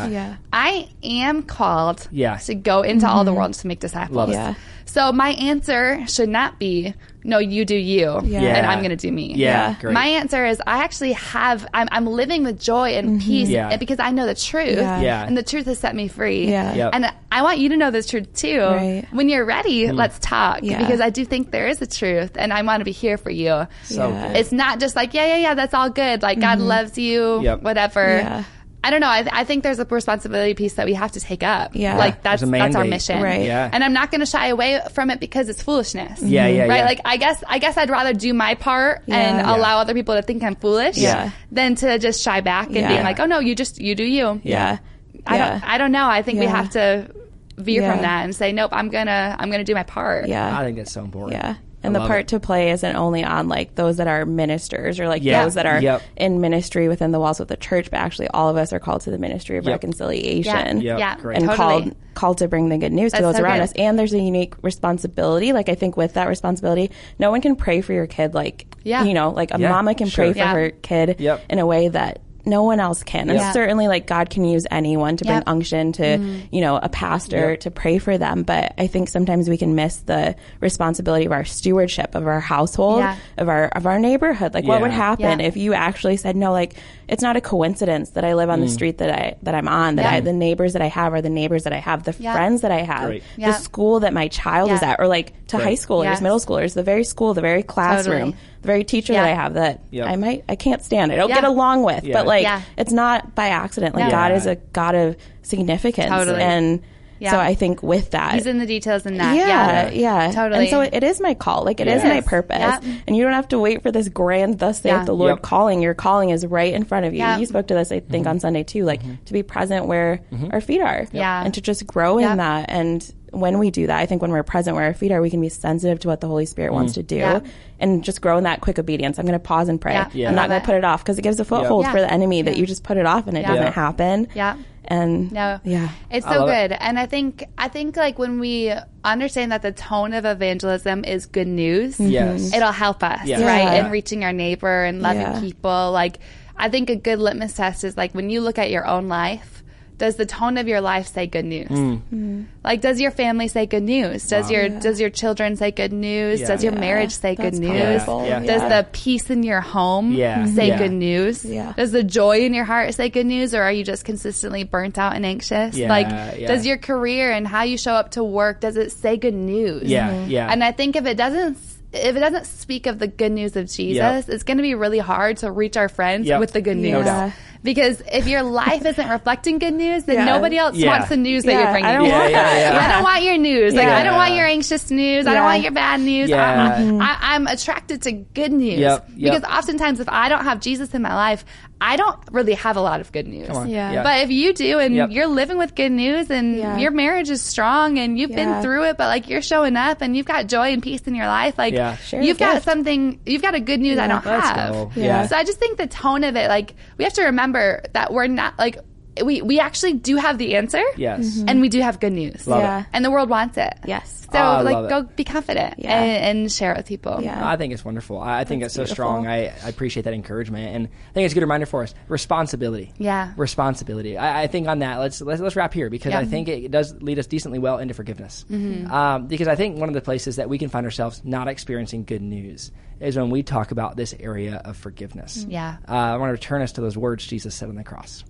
I am called to go into all the world to make disciples. Yeah. So my answer should not be, no, you do you, Yeah. and I'm going to do me. Yeah, Yeah. great. My answer is I actually have I'm, I'm living with joy and mm-hmm. peace Yeah. because I know the truth Yeah. Yeah. and the truth has set me free. Yeah. Yep. And I want you to know this truth too. Right. When you're ready, mm-hmm. let's talk Yeah. because I do think there is a truth and I want to be here for you. So Yeah. good. It's not just like yeah yeah yeah that's all good like God mm-hmm. loves you Yep. whatever. Yeah. I don't know. I, I think there's a responsibility piece that we have to take up. Yeah. like that's that's our mission. Right. Yeah. And I'm not going to shy away from it because it's foolishness. Yeah, yeah, right. yeah. Like I guess I guess I'd rather do my part and Yeah. Yeah. allow other people to think I'm foolish Yeah. than to just shy back and Yeah. being like, oh no, you just you do you. Yeah. I don't I don't know. I think we have to veer Yeah. from that and say, nope, I'm gonna I'm gonna do my part. Yeah. I think that's so important. Yeah. I And the part it. to play isn't only on like those that are ministers or like Yeah. those that are Yep. in ministry within the walls of the church, but actually all of us are called to the ministry of Yep. reconciliation. Yep, Yeah. great. And Totally. called called to bring the good news to those so around good. us. And there's a unique responsibility. Like I think with that responsibility, no one can pray for your kid like Yeah. you know, like a Yeah, mama can sure. pray for Yeah. her kid Yep. in a way that no one else can. And Yep. certainly like God can use anyone to bring unction to, you know, a pastor Yep. to pray for them. But I think sometimes we can miss the responsibility of our stewardship of our household, Yeah. of our of our neighborhood. Like what would happen Yeah. if you actually said, No, like it's not a coincidence that I live Mm. on the street that I that I'm on, that Yeah. I the neighbors that I have are the neighbors that I have, the Yeah. friends that I have, Great. Yeah. the school that my child is at, or like to Great. high schoolers, Yes. middle schoolers, the very school, the very classroom, Totally. The very teacher Yeah. that I have that Yep. I might I can't stand. I don't Yeah. get along with. Yeah. But like Yeah. it's not by accident. Like Yeah. God is a God of significance. Totally. And Yeah. so I think with that He's in the details in that. yeah, Yeah. yeah, Totally. And so it is my call. Like it is Yes. my purpose. Yep. And you don't have to wait for this grand thus saith Yeah. the Lord Yep. calling. Your calling is right in front of you. Yeah. You spoke to this, I think, mm-hmm. on Sunday too. Like mm-hmm. to be present where mm-hmm. our feet are. Yeah. And to just grow Yep. in that. And when we do that, I think when we're present where our feet are, we can be sensitive to what the Holy Spirit wants to do. Yeah. And just grow in that quick obedience. I'm going to pause and pray. Yeah. Yeah. I'm not going to put it off because it gives a foothold Yeah. for the enemy that you just put it off and it Yeah. doesn't Yeah. happen. Yeah. And No. yeah. It's so good. it. And I think I think like when we understand that the tone of evangelism is good news, mm-hmm. Yes. it'll help us, Yeah. right? Yeah. In reaching our neighbor and loving Yeah. people. Like I think a good litmus test is like when you look at your own life, does the tone of your life say good news? Mm. Mm. Like does your family say good news? Does Wow. your Yeah. does your children say good news? Yeah. Does your Yeah. marriage say good news? powerful. Yeah. Does Yeah. the peace in your home Yeah. Mm-hmm. say Yeah. good news? Yeah. Does the joy in your heart say good news or are you just consistently burnt out and anxious? Yeah, like yeah. does your career and how you show up to work does it say good news? Yeah, mm-hmm. yeah. And I think if it doesn't if it doesn't speak of the good news of Jesus, Yep. it's going to be really hard to reach our friends Yep. with the good news. No Yeah. doubt. Because if your life isn't reflecting good news, then Yeah. nobody else Yeah. wants the news that Yeah, you're bringing. I don't Yeah, want yeah, that. yeah. I don't want your news. Like Yeah. I don't want your anxious news. I don't want your bad news. Yeah. I'm, I, I'm attracted to good news Yep, yep. because oftentimes if I don't have Jesus in my life, I don't really have a lot of good news. Come on. Yeah. But if you do and Yep. you're living with good news and Yeah. your marriage is strong and you've Yeah. been through it, but like you're showing up and you've got joy and peace in your life, like Yeah. Share you've got gift. something, you've got a good news I don't Let's have. go. Yeah. Yeah. So I just think the tone of it, like we have to remember that we're not like we we actually do have the answer. Yes. And we do have good news. Love Yeah. it. And the world wants it. Yes. So Oh, like go be confident Yeah. and, and share it with people. Yeah. I think it's wonderful. I I think That's it's so strong. I, I appreciate that encouragement, and I think it's a good reminder for us. Responsibility. Yeah. responsibility. I, I think on that, let's let's, let's wrap here because Yeah. I think it does lead us decently well into forgiveness. Mm-hmm. Um, because I think one of the places that we can find ourselves not experiencing good news is when we talk about this area of forgiveness. Yeah. Uh, I want to return us to those words Jesus said on the cross.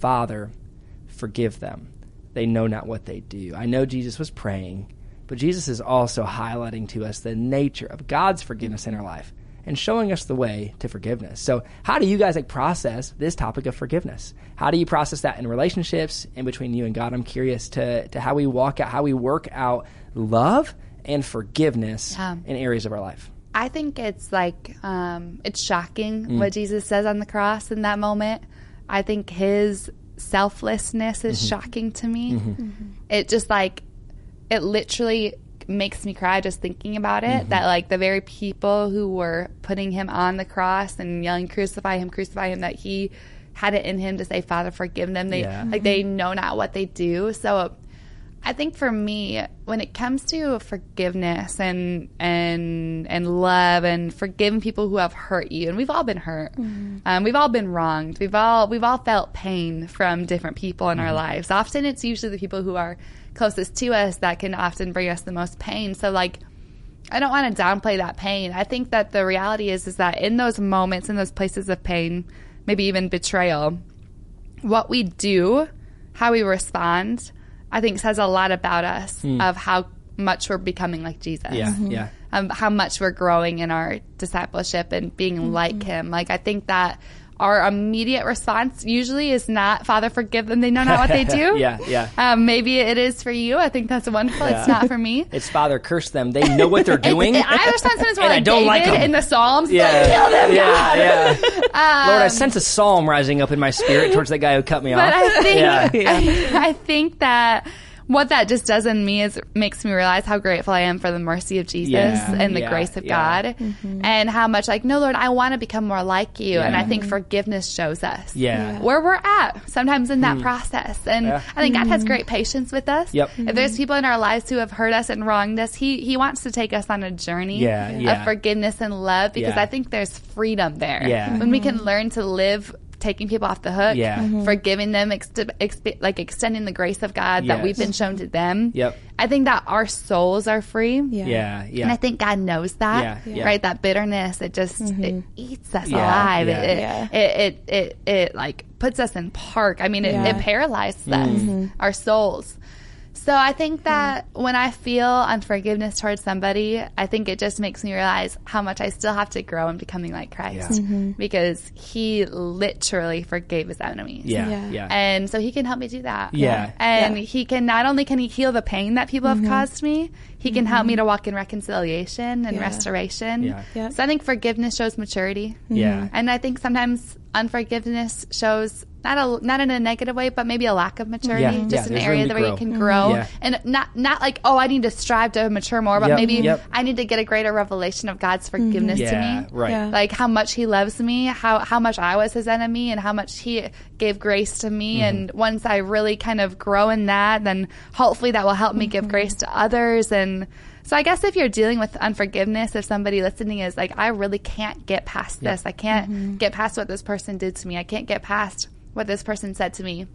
Father, forgive them. They know not what they do. I know Jesus was praying, but Jesus is also highlighting to us the nature of God's forgiveness in our life and showing us the way to forgiveness. So, how do you guys like process this topic of forgiveness? How do you process that in relationships in between you and God? I'm curious to to how we walk out, how we work out love and forgiveness Yeah. in areas of our life. I think it's like um, it's shocking Mm. what Jesus says on the cross in that moment. I think his selflessness Mm-hmm. is shocking to me. It just like it literally makes me cry just thinking about it. Mm-hmm. That like the very people who were putting him on the cross and yelling "Crucify him! Crucify him!" that he had it in him to say, Father, forgive them. They Yeah. like they know not what they do. So I think for me, when it comes to forgiveness and and and love and forgiving people who have hurt you, and we've all been hurt, um, we've all been wronged, we've all we've all felt pain from different people in our lives. Often, it's usually the people who are closest to us that can often bring us the most pain. So, like, I don't want to downplay that pain. I think that the reality is is that in those moments, in those places of pain, maybe even betrayal, what we do, how we respond, I think says a lot about us of how much we're becoming like Jesus. Yeah, yeah. Um, how much we're growing in our discipleship and being like Him. Like I think that our immediate response usually is not "Father, forgive them; they know not what they do." Yeah, yeah. Um, maybe it is for you. I think that's wonderful. It's not for me. It's Father, curse them. They know what they're doing. I understand sometimes more And I don't like David 'em. in the Psalms. yeah, like, kill them, yeah, yeah. Lord, I sense a psalm rising up in my spirit towards that guy who cut me But off. I think yeah, I, I think that what that just does in me is makes me realize how grateful I am for the mercy of Jesus Yeah, and the yeah, grace of yeah. God, mm-hmm. and how much like no Lord, I want to become more like you, and I think forgiveness shows us yeah. where we're at sometimes in that hmm. process. And Yeah. I think God has mm-hmm. great patience with us. Yep. If there's people in our lives who have hurt us and wronged us, He He wants to take us on a journey Yeah, yeah. of forgiveness and love because Yeah. I think there's freedom there. Yeah. When we mm-hmm. can learn to live taking people off the hook, Yeah. Mhm. forgiving them, ex- exp- like extending the grace of God that we've been shown to them. Yep. I think that our souls are free. Yeah. Yeah, yeah. And I think God knows that, Yeah, yeah. right? That bitterness, it just it eats us Yeah, alive. yeah. It, Yeah. it, it, it, it, like puts us in park. I mean, it, Yeah. it paralyzes us, our souls. So I think that when I feel unforgiveness towards somebody, I think it just makes me realize how much I still have to grow in becoming like Christ Yeah. Mm-hmm. because He literally forgave His enemies. yeah, Yeah. yeah. And so he can help me do that. Yeah. And Yeah. he can not only can he heal the pain that people have mm-hmm. caused me, he can help me mm-hmm. to walk in reconciliation and Yeah. restoration. Yeah. Yeah. So I think forgiveness shows maturity. yeah. And I think sometimes unforgiveness shows not a not in a negative way, but maybe a lack of maturity, Yeah. just Yeah, an there's area room to where you grow. can grow, Yeah. and not not like oh I need to strive to mature more, but Yep, maybe yep. I need to get a greater revelation of God's forgiveness to Yeah, me right. Yeah. like how much he loves me, how how much I was his enemy, and how much he gave grace to me. Mm-hmm. And once I really kind of grow in that, then hopefully that will help me Mm-hmm. give grace to others. And so I guess if you're dealing with unforgiveness, if somebody listening is like, I really can't get past this, I can't Mm-hmm. get past what this person did to me, I can't get past what this person said to me.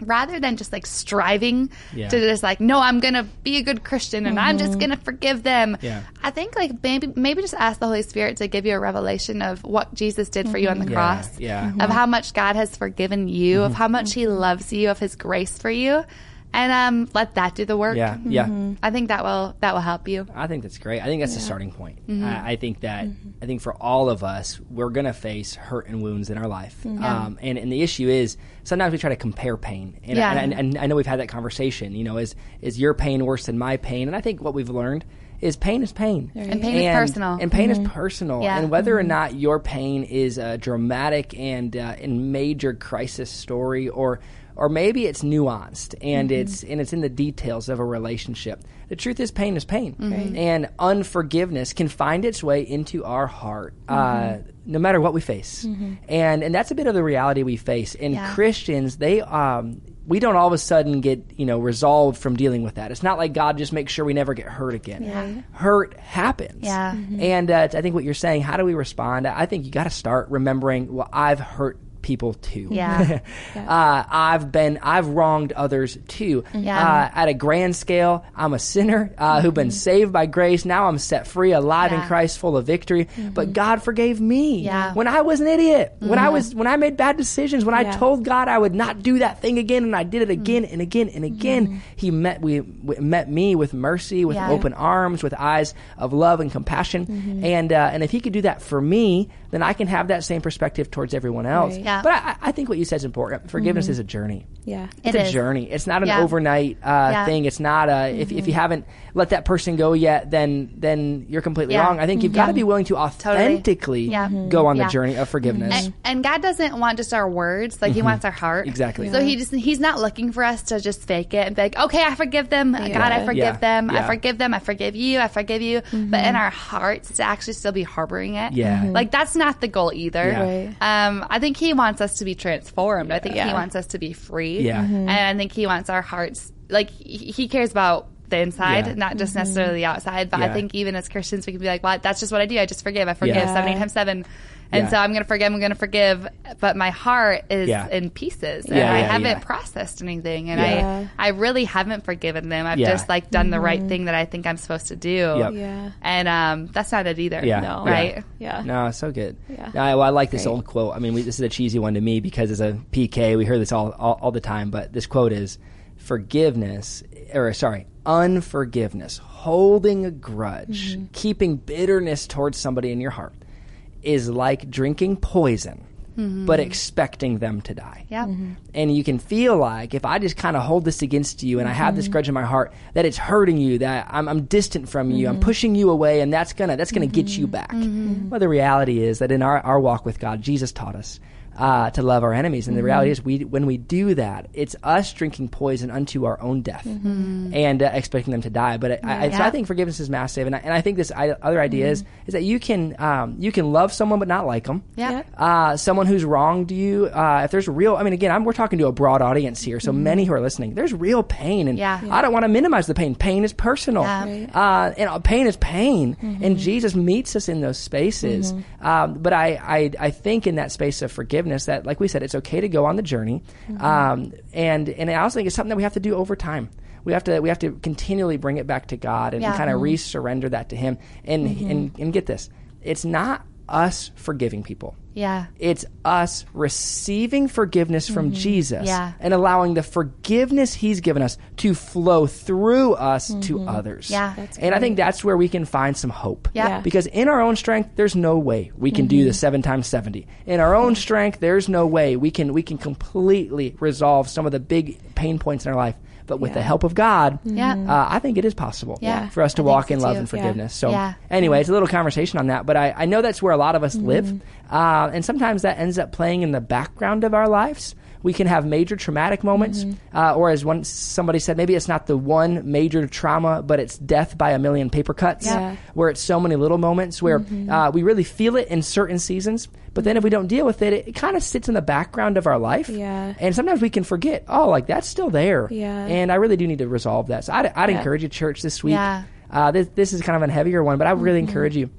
Rather than just like striving Yeah. to just like, no, I'm gonna be a good Christian and I'm just mm-hmm. gonna forgive them. Yeah. I think like maybe maybe just ask the Holy Spirit to give you a revelation of what Jesus did for you on the mm-hmm. Yeah, cross. yeah. Of how much God has forgiven you, of mm-hmm. how much He loves you, of His grace for you, and um, let that do the work. Yeah, yeah. I think that will that will help you. I think that's great. I think that's the starting point. Mm-hmm. I, I think that I think for all of us, we're going to face hurt and wounds in our life, um, and and the issue is sometimes we try to compare pain, and, Yeah. and, and I know we've had that conversation. You know, is is your pain worse than my pain? And I think what we've learned is pain is pain, And pain is personal. and pain is personal, Yeah. and whether or not your pain is a dramatic and uh, and major crisis story or or maybe it's nuanced and it's and it's in the details of a relationship. The truth is, pain is pain, and unforgiveness can find its way into our heart, uh, no matter what we face, and and that's a bit of the reality we face. And Yeah. Christians, they um, we don't all of a sudden get you know resolved from dealing with that. It's not like God just makes sure we never get hurt again. Hurt happens, Yeah. and uh, I think what you're saying, how do we respond? I think you got to start remembering. Well, I've hurt people too. Yeah. uh, I've been, I've wronged others too. Yeah. Uh, at a grand scale, I'm a sinner uh, who've been saved by grace. Now I'm set free, alive in Christ, full of victory. But God forgave me Yeah. when I was an idiot. When I was, when I made bad decisions. When I told God I would not do that thing again, and I did it again and again and again. He met we, we met me with mercy, with Yeah. open arms, with eyes of love and compassion. And uh, and if He could do that for me, then I can have that same perspective towards everyone else. Right. Yeah. But I, I think what you said is important. Forgiveness is a journey. Yeah. It's It a is. journey. It's not an Yeah. overnight uh, Yeah. thing. It's not a if, if you haven't let that person go yet, then then you're completely Yeah. wrong. I think you've got to be willing to authentically Yeah. go on Yeah. the journey of forgiveness. And, and God doesn't want just our words; like He wants our heart. Mm-hmm. Exactly. So He just He's not looking for us to just fake it and be like, "Okay, I forgive them. God, I forgive Yeah. them. I forgive them. I forgive you. I forgive you." But in our hearts, to actually still be harboring it. Yeah. Like that's not the goal either. Yeah. Right. Um, I think He wants wants us to be transformed. I think He wants us to be free. Yeah. Mhm. And I think He wants our hearts, like, He he cares about the inside, Yeah. not just necessarily the outside. But I think even as Christians, we can be like, well, that's just what I do. I just forgive. I forgive Yeah. seven, eight times seven. And Yeah. so I'm going to forgive, I'm going to forgive, but my heart is Yeah. in pieces. And Yeah, I yeah, haven't yeah. processed anything. And Yeah. I, I really haven't forgiven them. I've Yeah. just like done the right thing that I think I'm supposed to do. Yep. Yeah. And um, that's not it either. Yeah. No. Right? Yeah. No, so good. Yeah. I, well, I like this Great. old quote. I mean, we, this is a cheesy one to me because as a PK, we hear this all, all, all the time. But this quote is forgiveness, or sorry, unforgiveness, holding a grudge, Mm-hmm. keeping bitterness towards somebody in your heart is like drinking poison, mm-hmm. but expecting them to die. Yeah. Mm-hmm. And you can feel like if I just kind of hold this against you and I have this mm-hmm. grudge in my heart, that it's hurting you, that I'm, I'm distant from you, I'm pushing you away, and that's gonna that's gonna get you back. Well, the reality is that in our, our walk with God, Jesus taught us uh, to love our enemies, and the reality is, we when we do that, it's us drinking poison unto our own death and uh, expecting them to die. But I, I, so I think forgiveness is massive, and I, and I think this I, other idea is is that you can um, you can love someone but not like them Yeah. Yeah. uh, someone who's wronged you, uh, if there's real, I mean, again, I'm, we're talking to a broad audience here, so many who are listening, there's real pain, and Yeah. I don't want to minimize the pain. Pain is personal, Yeah. Uh, and uh, pain is pain, and Jesus meets us in those spaces. Um, but I, I, I think in that space of forgiveness, that like we said, it's okay to go on the journey, mm-hmm. um, and and I also think it's something that we have to do over time. We have to we have to continually bring it back to God and, Yeah. kind of mm-hmm. re-surrender that to Him, and and mm-hmm. and get this, it's not us forgiving people. Yeah. It's us receiving forgiveness from mm-hmm. Jesus Yeah. and allowing the forgiveness He's given us to flow through us to mm-hmm. others. Yeah. That's and I think that's where we can find some hope. Yeah. Yeah. Because in our own strength, there's no way we can do the mm-hmm. seven times seventy. In our own strength, there's no way we can we can completely resolve some of the big pain points in our life. But with the help of God, Yeah. uh, I think it is possible Yeah. for us to I walk so in love too. and Yeah. forgiveness. So, Yeah. anyway, it's a little conversation on that, but I, I know that's where a lot of us live, uh, and sometimes that ends up playing in the background of our lives. We can have major traumatic moments, uh, or as one somebody said, maybe it's not the one major trauma, but it's death by a million paper cuts, Yeah. where it's so many little moments where uh, we really feel it in certain seasons, but then if we don't deal with it, it, it kind of sits in the background of our life. Yeah. And sometimes we can forget, oh, like that's still there. Yeah. And I really do need to resolve that. So I'd, I'd Yeah. encourage you, church, this week. Yeah. Uh, this, this is kind of a heavier one, but I really Mm-hmm. encourage you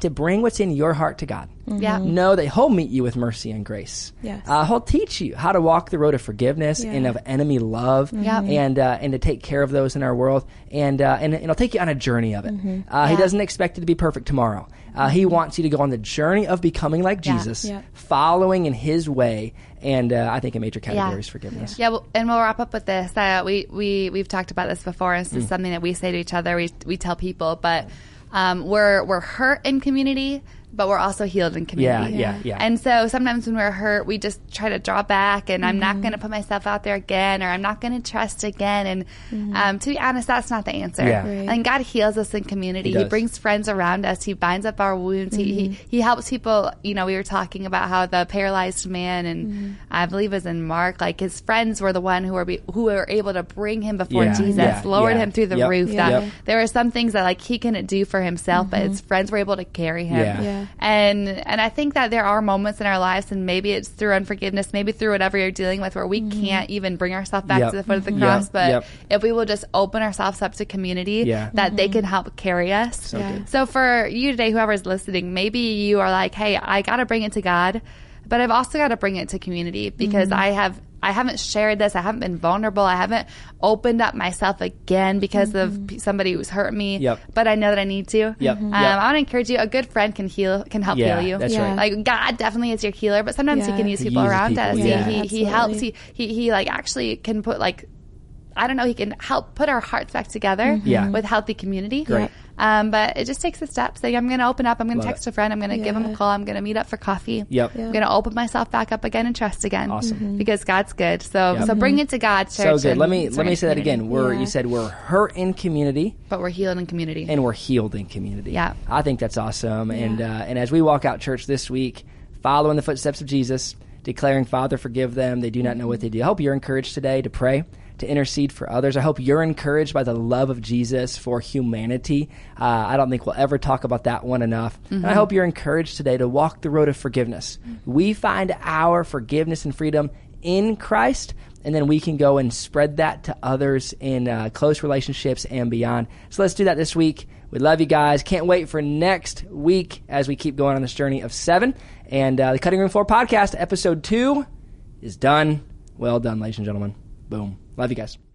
to bring what's in your heart to God. Yeah. Know that He'll meet you with mercy and grace. Yes. Uh, he'll teach you how to walk the road of forgiveness Yeah. and of enemy love, Yep. and uh, and to take care of those in our world, and uh, and, and he'll take you on a journey of it. Mm-hmm. Uh, He doesn't expect you to be perfect tomorrow. Uh, he wants you to go on the journey of becoming like Yeah. Jesus, Yeah. following in His way, and uh, I think a major category is forgiveness. Yeah, well, and we'll wrap up with this. Uh, we we we've talked about this before. This Mm. is something that we say to each other. We we tell people, but um, we're we're hurt in community, but we're also healed in community. Yeah, yeah, yeah. And so sometimes when we're hurt, we just try to draw back, and I'm not mm-hmm. going to put myself out there again, or I'm not going to trust again. And mm-hmm. um, to be honest, that's not the answer. Yeah. Right. And God heals us in community. He He, brings friends around us. He binds up our wounds. He, he mm-hmm. he helps people. You know, we were talking about how the paralyzed man, and I believe it was in Mark, like his friends were the one who were be, who were able to bring him before Yeah, Jesus, yeah, lowered yeah. him through the Yep, roof. Yeah. That yep. there were some things that like he couldn't do for himself, but his friends were able to carry him. Yeah. And and I think that there are moments in our lives, and maybe it's through unforgiveness, maybe through whatever you're dealing with, where we can't even bring ourselves back Yep. to the foot of the Mhm. cross. Yep, But yep. if we will just open ourselves up to community, Yeah. that they can help carry us. Yeah. So for you today, whoever's listening, maybe you are like, "Hey, I got to bring it to God, but I've also got to bring it to community because Mm-hmm. I have." I haven't shared this. I haven't been vulnerable. I haven't opened up myself again because of somebody who's hurt me. Yep. But I know that I need to. Yep. Um, Yep. I want to encourage you. A good friend can heal, can help Yeah, heal you. that's Yeah. right. Like God definitely is your healer, but sometimes He can use people around people, us. yeah. He, he, he helps. He, he he like actually can put like I don't know. He can help put our hearts back together. Yeah. With healthy community. Great. Um, but it just takes a step. Saying I'm going to open up. I'm going to text it. a friend. I'm going to give him a call. I'm going to meet up for coffee. Yep. Yeah. I'm going to open myself back up again and trust again. Awesome. Because God's good. So Yep. so bring it to God, Church, So good. Let me let me to say that community. again. We're Yeah. you said we're hurt in community. But we're healed in community. and we're healed in community. Yeah. I think that's awesome. And uh, and as we walk out church this week, following the footsteps of Jesus, declaring, "Father, forgive them; they do not know what they do." I hope you're encouraged today to pray, to intercede for others. I hope you're encouraged by the love of Jesus for humanity. Uh, I don't think we'll ever talk about that one enough. And I hope you're encouraged today to walk the road of forgiveness. We find our forgiveness and freedom in Christ, and then we can go and spread that to others in uh, close relationships and beyond. So let's do that this week. We love you guys. Can't wait for next week as we keep going on this journey of seven. And uh, the Cutting Room Floor podcast, episode two, is done. Well done, ladies and gentlemen. Boom. Love you guys.